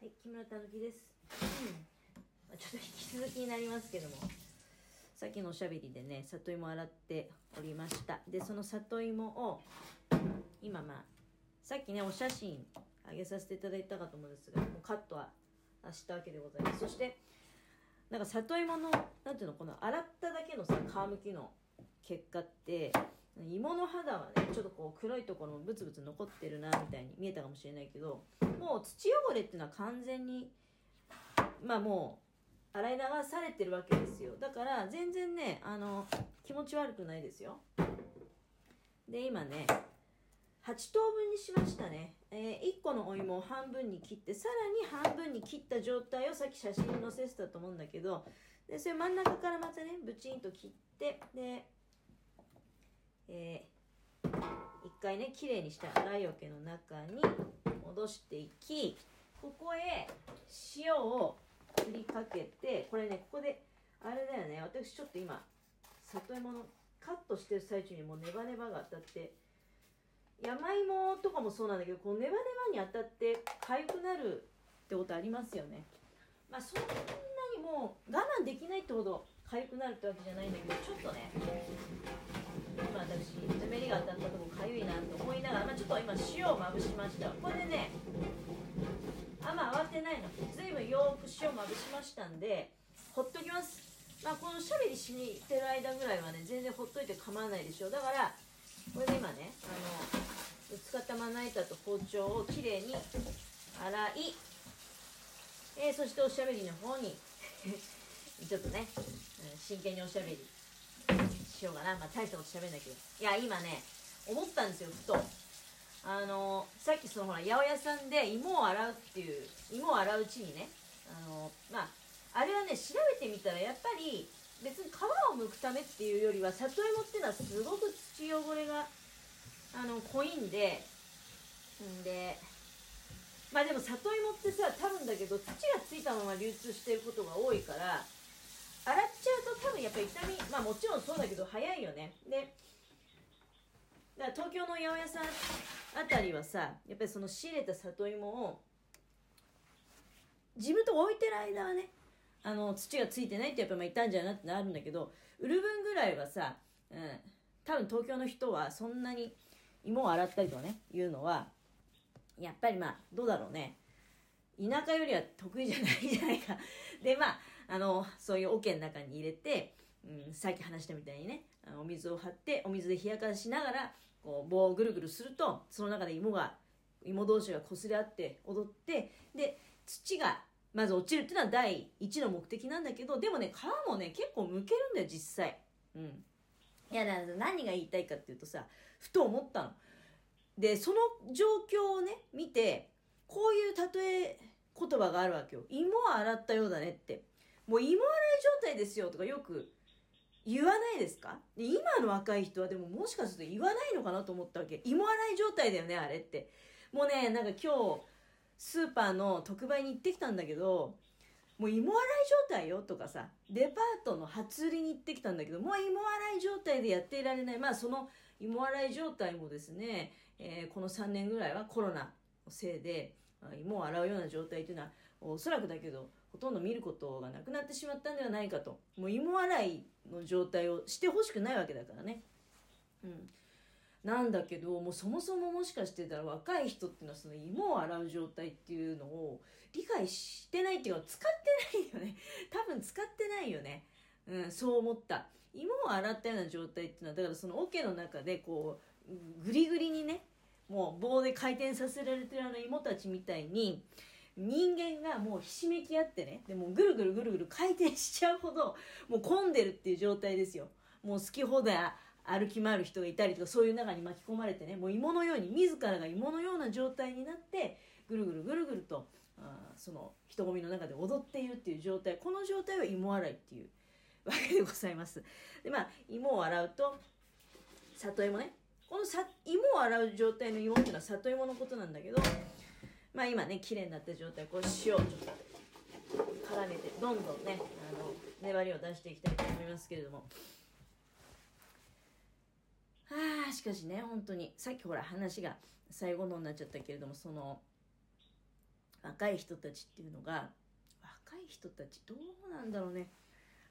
はい、木村たぬきです。うんちょっと引き続きになりますけども、さっきのおしゃべりでね、里芋洗っておりました。で、その里芋を、今まあ、さっきね、お写真あげさせていただいたかと思うんですが、もうカットはしたわけでございます。そして、なんか里芋の、なんていうの、この洗っただけのさ、皮むきの結果って、芋の肌はね、ちょっとこう黒いところもブツブツ残ってるな、みたいに見えたかもしれないけど、もう土汚れっていうのは完全にまあもう洗い流されてるわけですよ。だから全然ねあの気持ち悪くないですよ。で今ね8等分にしましたね、え1個のお芋を半分に切ってさらに半分に切った状態をさっき写真に載せてたと思うんだけどでそれ真ん中からまたねブチンと切ってでえー一回ね綺麗にした洗い桶の中に戻していきここへ塩を振りかけてこれねここであれだよね私ちょっと今里芋のカットしてる最中にもうネバネバが当たって山芋とかもそうなんだけどこうネバネバに当たって痒くなるってことありますよね。まあそんなにもう我慢できないってほど痒くなるってわけじゃないんだけどちょっとね今私ぬめりが当たったとこかゆいなと思いながら、まあ、ちょっと今塩をまぶしました。これでねあんま慌てないの。ずいぶんよく塩まぶしましたんでほっときます。まあこのおしゃべりしに行ってる間ぐらいはね全然ほっといて構わないでしょだからこれで今ねあの使ったまな板と包丁をきれいに洗い、えーそしておしゃべりの方に ちょっとね、真剣におしゃべり。しようかな。まあ、大したこと喋んないけど。いや、今ね、思ったんですよ、ふと。あの、さっきそのほら、八百屋さんで芋を洗うっていう、芋を洗ううちにね、あの、まあ、あれはね、調べてみたら、やっぱり、別に皮を剥くためっていうよりは、里芋っていうのはすごく土汚れが、あの、濃いんで、んで、まあでも里芋ってさ、多分だけど、土がついたまま流通してることが多いから、洗っちゃうと多分やっぱり痛みまあもちろんそうだけど早いよね。でだから東京の八百屋さんあたりはさやっぱりその仕入れた里芋を自分と置いてる間はねあの土がついてないってやっぱまあいたんじゃなってなるんだけど売る分ぐらいはさ、うん、多分東京の人はそんなに芋を洗ったりとかねいうのはやっぱりまあどうだろうね。田舎よりは得意じゃないじゃないか。でまああのそういう桶の中に入れて、うん、さっき話したみたいにねあのお水を張ってお水で冷やかしながらこう棒をぐるぐるするとその中で芋が芋同士が擦れ合って踊ってで土がまず落ちるっていうのは第一の目的なんだけどでもね皮もね結構むけるんだよ実際。うん。いや何が言いたいかっていうとさふと思ったの。でその状況をね見てこういう例え言葉があるわけよ。芋を洗ったようだねって。もう芋洗い状態ですよとかよく言わないですか？で今の若い人はでももしかすると言わないのかなと思ったわけ。芋洗い状態だよねあれって。もうねなんか今日スーパーの特売に行ってきたんだけどもう芋洗い状態よとかさデパートの初売りに行ってきたんだけどもう芋洗い状態でやっていられない。まあその芋洗い状態もですね、えーこの3年ぐらいはコロナのせいで芋を洗うような状態というのはおそらくだけどほとんど見ることがなくなってしまったんではないかともう芋洗いの状態をしてほしくないわけだからね。うん。なんだけどもうそもそももしかしてたら若い人っていうのはその芋を洗う状態っていうのを理解してないっていうか使ってないよね。多分使ってないよね。うんそう思った。芋を洗ったような状態っていうのはだからその桶の中でこうグリグリにねもう棒で回転させられてるあの芋たちみたいに人間がもうひしめき合ってねでもぐるぐるぐるぐる回転しちゃうほどもう混んでるっていう状態ですよ。もう好き放題歩き回る人がいたりとかそういう中に巻き込まれてねもう芋のように自らが芋のような状態になってぐるぐるぐるぐるとあその人混みの中で踊っているっていう状態。この状態を芋洗いっていうわけでございます。でまあ芋を洗うと里芋ねこのさ芋を洗う状態の芋っていうのは里芋のことなんだけどまあ今ね綺麗になった状態こう塩をちょっと絡めてどんどんねあの粘りを出していきたいと思いますけれども。はあしかしね本当にさっきほら話が最後のになっちゃったけれどもその若い人たちっていうのが若い人たちどうなんだろうね。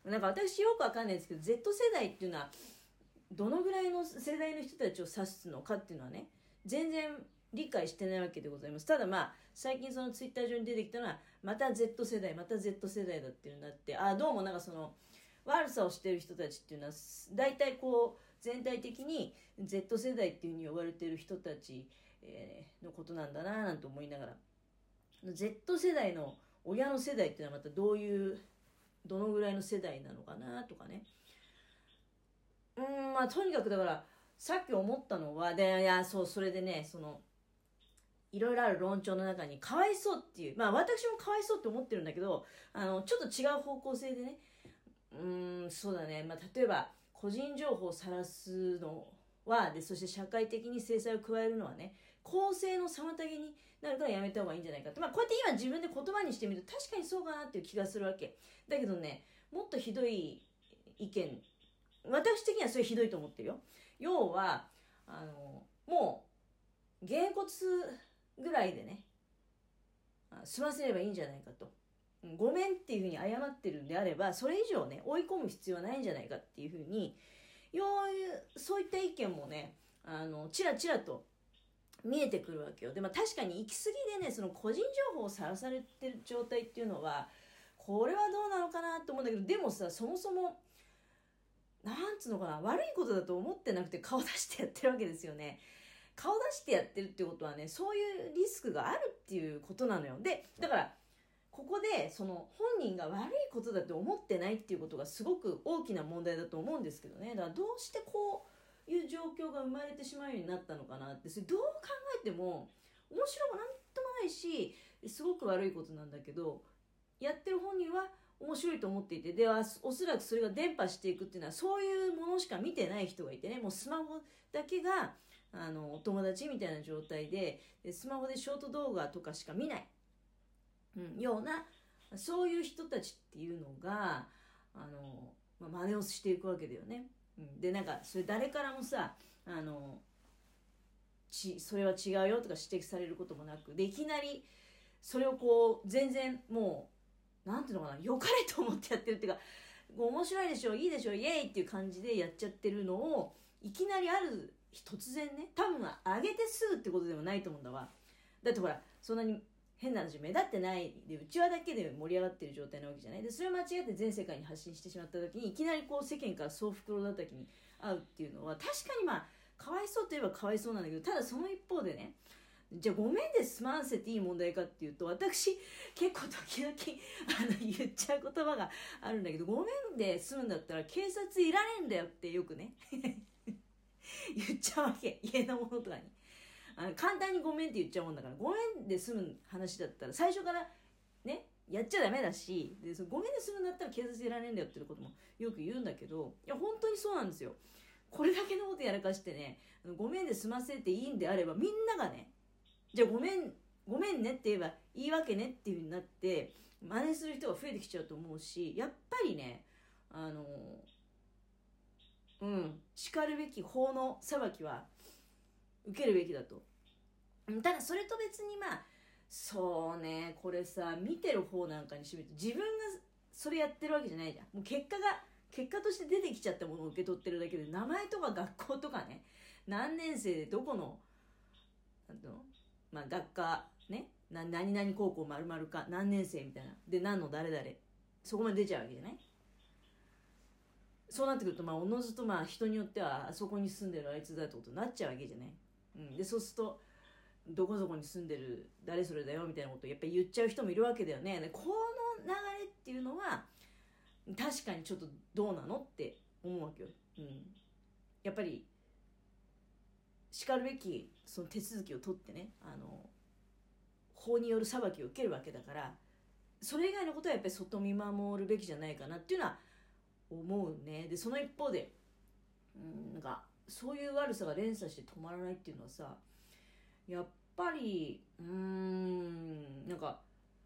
なんか私よくわかんないですけど Z 世代っていうのはどのぐらいの世代の人たちを指すのかっていうのはね全然理解してないわけでございます。ただまあ最近そのツイッター上に出てきたのはまた Z 世代また Z 世代だっていうのになってああどうもなんかその悪さをしてる人たちっていうのは大体こう全体的に Z 世代っていうふうに呼ばれてる人たち、のことなんだななんて思いながら。Z 世代の親の世代っていうのはまたどういうどのぐらいの世代なのかなとかね。まあとにかくだからさっき思ったのはでいやそうそれでねそのいろいろある論調の中にかわいそうっていうまあ私もかわいそうって思ってるんだけどあのちょっと違う方向性でねうんそうだね、まあ、例えば個人情報を晒すのはでそして社会的に制裁を加えるのはね公正の妨げになるからやめた方がいいんじゃないかって、まあ、こうやって今自分で言葉にしてみると確かにそうかなっていう気がするわけ。だけどねもっとひどい意見私的にはそれひどいと思ってるよ。要はあのもうげんこつぐらいでね済ませればいいんじゃないかと。ごめんっていうふうに謝ってるんであればそれ以上ね追い込む必要はないんじゃないかっていうふうにようそういった意見もねあのちらちらと見えてくるわけよ。でも確かに行き過ぎでねその個人情報をさらされてる状態っていうのはこれはどうなのかなと思うんだけどでもさそもそもなんつうのかな悪いことだと思ってなくて顔出してやってるわけですよね。顔出してやってるってことはねそういうリスクがあるっていうことなのよ。でだからここでその本人が悪いことだって思ってないっていうことがすごく大きな問題だと思うんですけどね。だからどうしてこういう状況が生まれてしまうようになったのかなってそれどう考えても面白くなんともないしすごく悪いことなんだけどやってる本人は面白いと思っていてではおそらくそれが伝播していくっていうのはそういうものしか見てない人がいてねもうスマホだけがあのお友達みたいな状態ででスマホでショート動画とかしか見ないうん、ようなそういう人たちっていうのがあの、まあ、真似をしていくわけだよね。うん、でなんかそれ誰からもさあのちそれは違うよとか指摘されることもなくでいきなりそれをこう全然もう何ていうのかな良かれと思ってやってるっていうか面白いでしょいいでしょイエーイっていう感じでやっちゃってるのをいきなりある日突然ね多分上げてすぐってことでもないと思うんだわ。だってほらそんなに変な話目立ってないでうちわだけで盛り上がってる状態なわけじゃない。でそれを間違って全世界に発信してしまった時にいきなりこう世間から総袋叩きに遭うっていうのは確かにまあかわいそうといえばかわいそうなんだけどただその一方でねじゃあごめんで済ませていい問題かっていうと私結構時々あの言っちゃう言葉があるんだけどごめんで済むんだったら警察いらねえんだよってよくね。言っちゃうわけ。家のものとかに。あ簡単にごめんって言っちゃうもんだからごめんで済む話だったら最初からねやっちゃダメだしでそのごめんで済むんだったら警察いらねえんだよっていうこともよく言うんだけどいや本当にそうなんですよ。これだけのことやらかしてねごめんで済ませていいんであればみんながねじゃあごめんごめんねって言えばいいわけねっていう風になって真似する人が増えてきちゃうと思うしやっぱりねあのうんしかるべき法の裁きは受けるべきだと。ただそれと別にまあそうねこれさ見てる方なんかにしてみると自分がそれやってるわけじゃないじゃん。もう結果が結果として出てきちゃったものを受け取ってるだけで名前とか学校とかね何年生でどこのなんていうの？まあ学科ねな何々高校まるか何年生みたいな。で何の誰々そこまで出ちゃうわけじゃない？そうなってくるとまあおのずとまあ人によってはあそこに住んでるあいつだってことになっちゃうわけじゃない、うん、でそうするとどこそこに住んでる誰それだよみたいなことをやっぱり言っちゃう人もいるわけだよね。でこの流れっていうのは確かにちょっとどうなのって思うわけよ、うん、やっぱりしかるべきその手続きを取ってねあの法による裁きを受けるわけだからそれ以外のことはやっぱり外見守るべきじゃないかなっていうのは思うね。でその一方でうんなんかそういう悪さが連鎖して止まらないっていうのはさやっぱりうーんなんか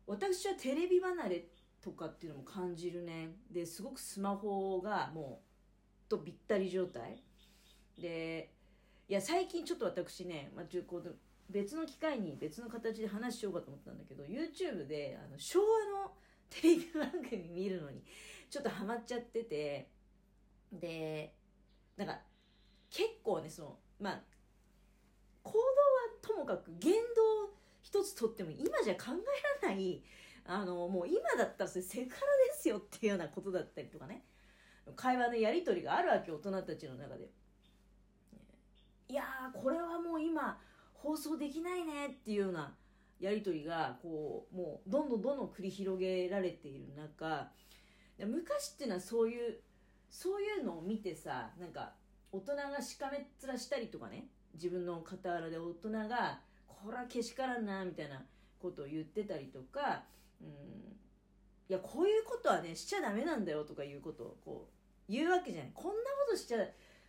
私はテレビ離れとかっていうのも感じるね。ですごくスマホがもうとびったり状態。でいや最近ちょっと私ね、まあ、こう別の機会に別の形で話しようかと思ったんだけど YouTube であの昭和のテレビ番組見るのにちょっとハマっちゃっててでなんか結構ねそのまあ行動はともかく言動一つとっても今じゃ考えられないあのもう今だったらそれセクハラですよっていうようなことだったりとかね。会話のやり取りがあるわけ大人たちの中で。いやーこれはもう今放送できないねっていうようなやり取りがこうもうどんどんどんどん繰り広げられている中昔っていうのはそういうそういうのを見てさなんか大人がしかめっ面したりとかね自分の傍らで大人がこれはけしからんなみたいなことを言ってたりとか、うん、いやこういうことはねしちゃダメなんだよとかいうことをこう言うわけじゃない。こんなことしちゃ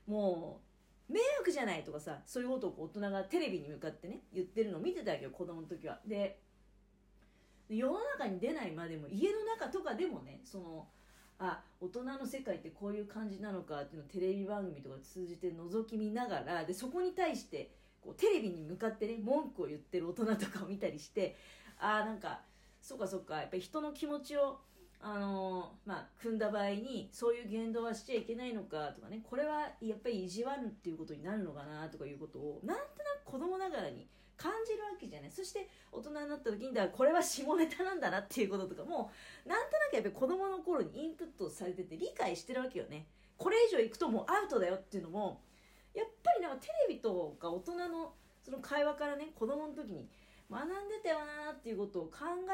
もう迷惑じゃないとかさそういうことを大人がテレビに向かってね言ってるのを見てたわけよ子供の時は。で世の中に出ないまでも家の中とかでもねそのあ大人の世界ってこういう感じなのかっていうのをテレビ番組とか通じて覗き見ながらでそこに対してこうテレビに向かってね文句を言ってる大人とかを見たりしてああんかそうかそうかやっぱり人の気持ちをあの、まあ、組んだ場合にそういう言動はしちゃいけないのかとかねこれはやっぱり意地悪っていうことになるのかなとかいうことをなんとなく子供ながらに感じるわけじゃない。そして大人になった時にだからこれは下ネタなんだなっていうこととかもなんとなくやっぱり子供の頃にインプットされてて理解してるわけよね。これ以上いくともうアウトだよっていうのもやっぱりなんかテレビとか大人のその会話からね子供の時に学んでたよなっていうことを考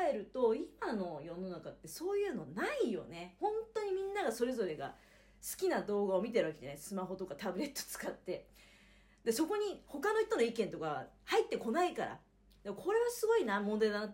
えると今の世の中ってそういうのないよね。本当にみんながそれぞれが好きな動画を見てるわけじゃない。スマホとかタブレット使って。でそこに他の人の意見とか入ってこないから。これはすごいな問題だなって